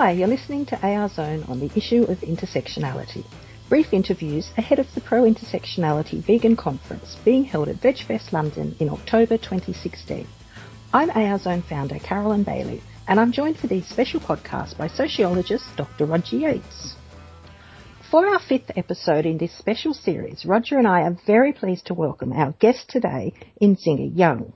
Hi, you're listening to AR Zone on the issue of intersectionality. Brief interviews ahead of the Pro Intersectionality Vegan Conference being held at VegFest London in October 2016. I'm AR Zone founder Carolyn Bailey, and I'm joined for these special podcasts by sociologist Dr. Roger Yates. For our fifth episode in this special series, Roger and I are very pleased to welcome our guest today, Nzinga Young.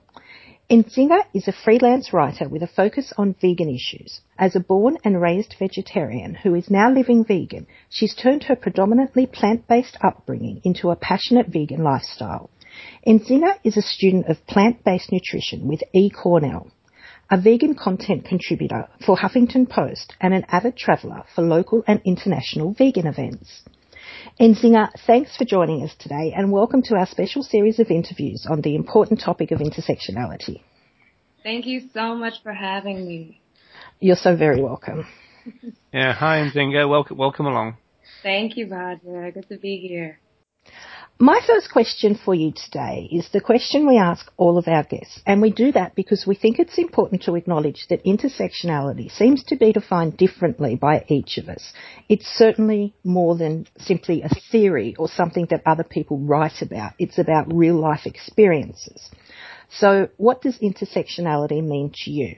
Nzinga is a freelance writer with a focus on vegan issues. As a born and raised vegetarian who is now living vegan, she's turned her predominantly plant-based upbringing into a passionate vegan lifestyle. Nzinga is a student of plant-based nutrition with E. Cornell, a vegan content contributor for Huffington Post and an avid traveller for local and international vegan events. Nzinga, thanks for joining us today and welcome to our special series of interviews on the important topic of intersectionality. Thank you so much for having me. You're so very welcome. yeah, hi Nzinga, welcome, welcome along. Thank you, Roger. Good to be here. My first question for you today is the question we ask all of our guests, and we do that because we think it's important to acknowledge that intersectionality seems to be defined differently by each of us. It's certainly more than simply a theory or something that other people write about. It's about real life experiences. So what does intersectionality mean to you?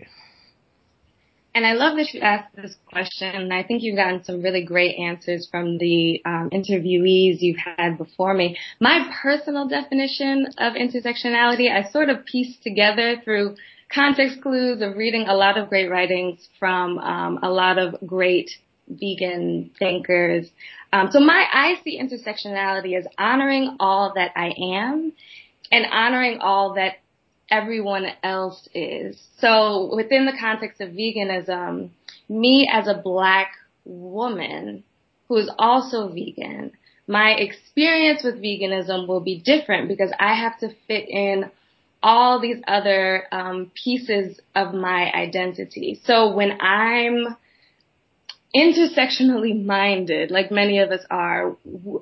And I love that you asked this question. And I think you've gotten some really great answers from the um, interviewees you've had before me. My personal definition of intersectionality, I sort of pieced together through context clues of reading a lot of great writings from um, a lot of great vegan thinkers. Um, so my, I see intersectionality as honoring all that I am and honoring all that everyone else is. So within the context of veganism, me as a black woman who is also vegan, my experience with veganism will be different because I have to fit in all these other um, pieces of my identity. So when I'm intersectionally minded, like many of us are,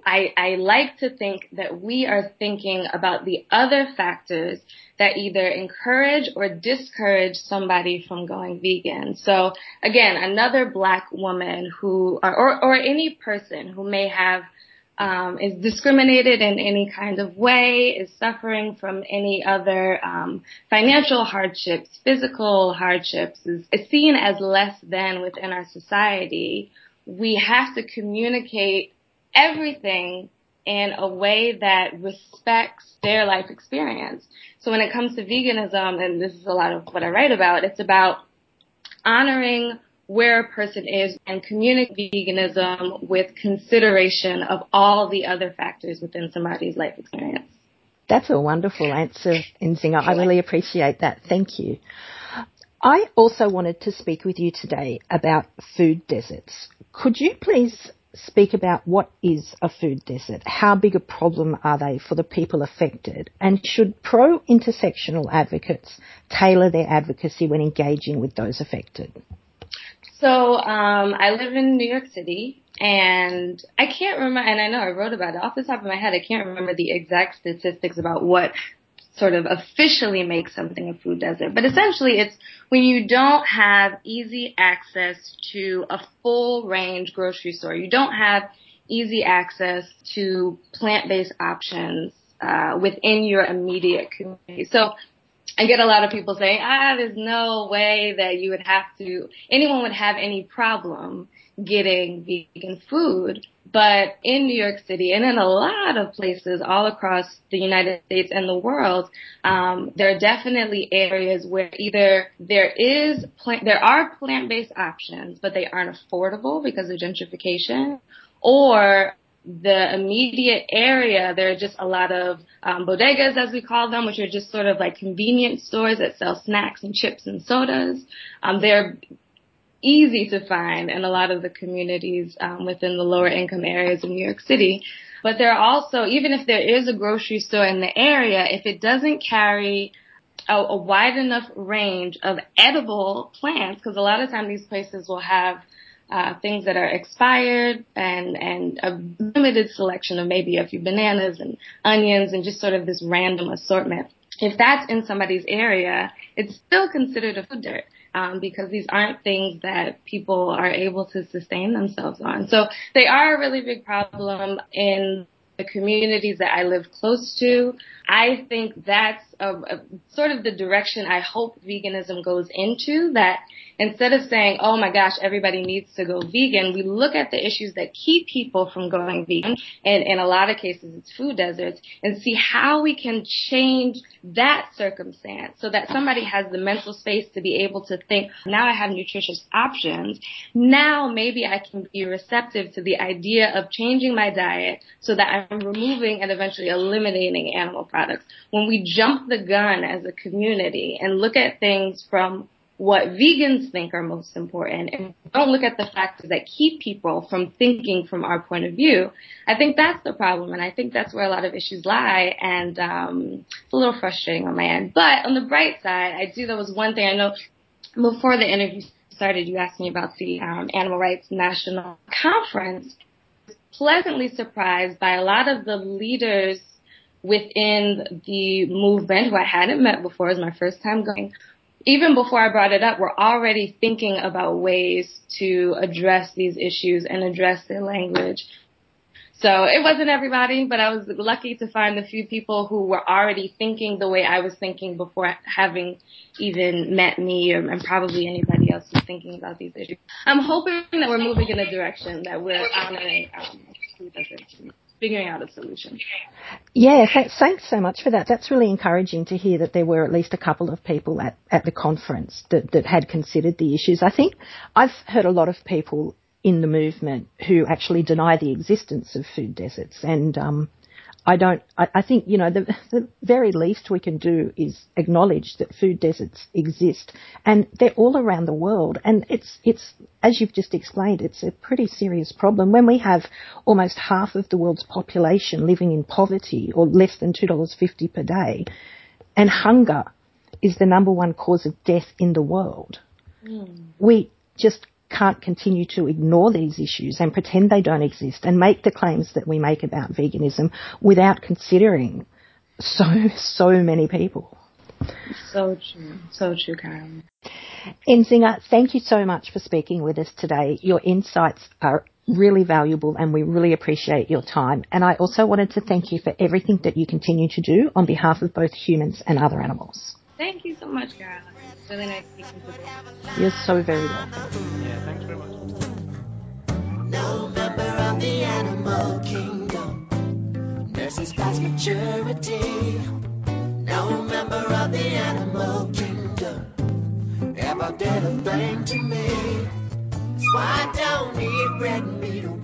I, I like to think that we are thinking about the other factors that either encourage or discourage somebody from going vegan. So again, another black woman who, or, or, or any person who may have um, is discriminated in any kind of way, is suffering from any other um, financial hardships, physical hardships, is, is seen as less than within our society, we have to communicate everything in a way that respects their life experience. So when it comes to veganism, and this is a lot of what I write about, it's about honoring where a person is and communicate veganism with consideration of all the other factors within somebody's life experience. That's a wonderful answer, Nzinga. I really appreciate that. Thank you. I also wanted to speak with you today about food deserts. Could you please speak about what is a food desert? How big a problem are they for the people affected? And should pro-intersectional advocates tailor their advocacy when engaging with those affected? So um, I live in New York City, and I can't remember. And I know I wrote about it off the top of my head. I can't remember the exact statistics about what sort of officially makes something a food desert. But essentially, it's when you don't have easy access to a full range grocery store. You don't have easy access to plant-based options uh, within your immediate community. So I get a lot of people saying, ah, there's no way that you would have to, anyone would have any problem getting vegan food. But in New York City and in a lot of places all across the United States and the world, um, there are definitely areas where either there is plant, there are plant-based options, but they aren't affordable because of gentrification, or the immediate area, there are just a lot of um, bodegas, as we call them, which are just sort of like convenience stores that sell snacks and chips and sodas. Um, they're easy to find in a lot of the communities um, within the lower income areas of New York City. But there are also, even if there is a grocery store in the area, if it doesn't carry a, a wide enough range of edible plants, because a lot of times these places will have uh, things that are expired and and a limited selection of maybe a few bananas and onions and just sort of this random assortment. If that's in somebody's area, it's still considered a food desert. um, because these aren't things that people are able to sustain themselves on. So they are a really big problem in the communities that I live close to. I think that's a, a, sort of the direction I hope veganism goes into that instead of saying, oh my gosh, everybody needs to go vegan, we look at the issues that keep people from going vegan, and in a lot of cases it's food deserts, and see how we can change that circumstance so that somebody has the mental space to be able to think, now I have nutritious options. Now maybe I can be receptive to the idea of changing my diet so that I'm removing and eventually eliminating animal products. When we jump the gun as a community and look at things from what vegans think are most important and don't look at the factors that keep people from thinking from our point of view, I think that's the problem. And I think that's where a lot of issues lie. And um, it's a little frustrating on my end. But on the bright side, I do, there was one thing I know before the interview started, you asked me about the um, Animal Rights National Conference. Pleasantly surprised by a lot of the leaders within the movement who I hadn't met before. It was my first time going. Even before I brought it up, we're already thinking about ways to address these issues and address their language. So it wasn't everybody, but I was lucky to find a few people who were already thinking the way I was thinking before having even met me or, and probably anybody else who's thinking about these issues. I'm hoping that we're moving in a direction that we're honoring um, figuring out a solution. Yeah, thanks so much for that. That's really encouraging to hear that there were at least a couple of people at, at the conference that, that had considered the issues. I think I've heard a lot of people in the movement who actually deny the existence of food deserts and um, I don't, I, I think, you know, the, the very least we can do is acknowledge that food deserts exist and they're all around the world. And it's, it's, as you've just explained, it's a pretty serious problem. When we have almost half of the world's population living in poverty or less than $2.50 per day and hunger is the number one cause of death in the world. Mm. We just can't continue to ignore these issues and pretend they don't exist and make the claims that we make about veganism without considering so, so many people. So true. So true, Karen. Nzinga, thank you so much for speaking with us today. Your insights are really valuable and we really appreciate your time. And I also wanted to thank you for everything that you continue to do on behalf of both humans and other animals. Thank you so much, Carol. It's really nice speaking to you. You're so very welcome. Nurses past maturity. No member of the animal kingdom ever did a thing to me. So I don't eat red meat or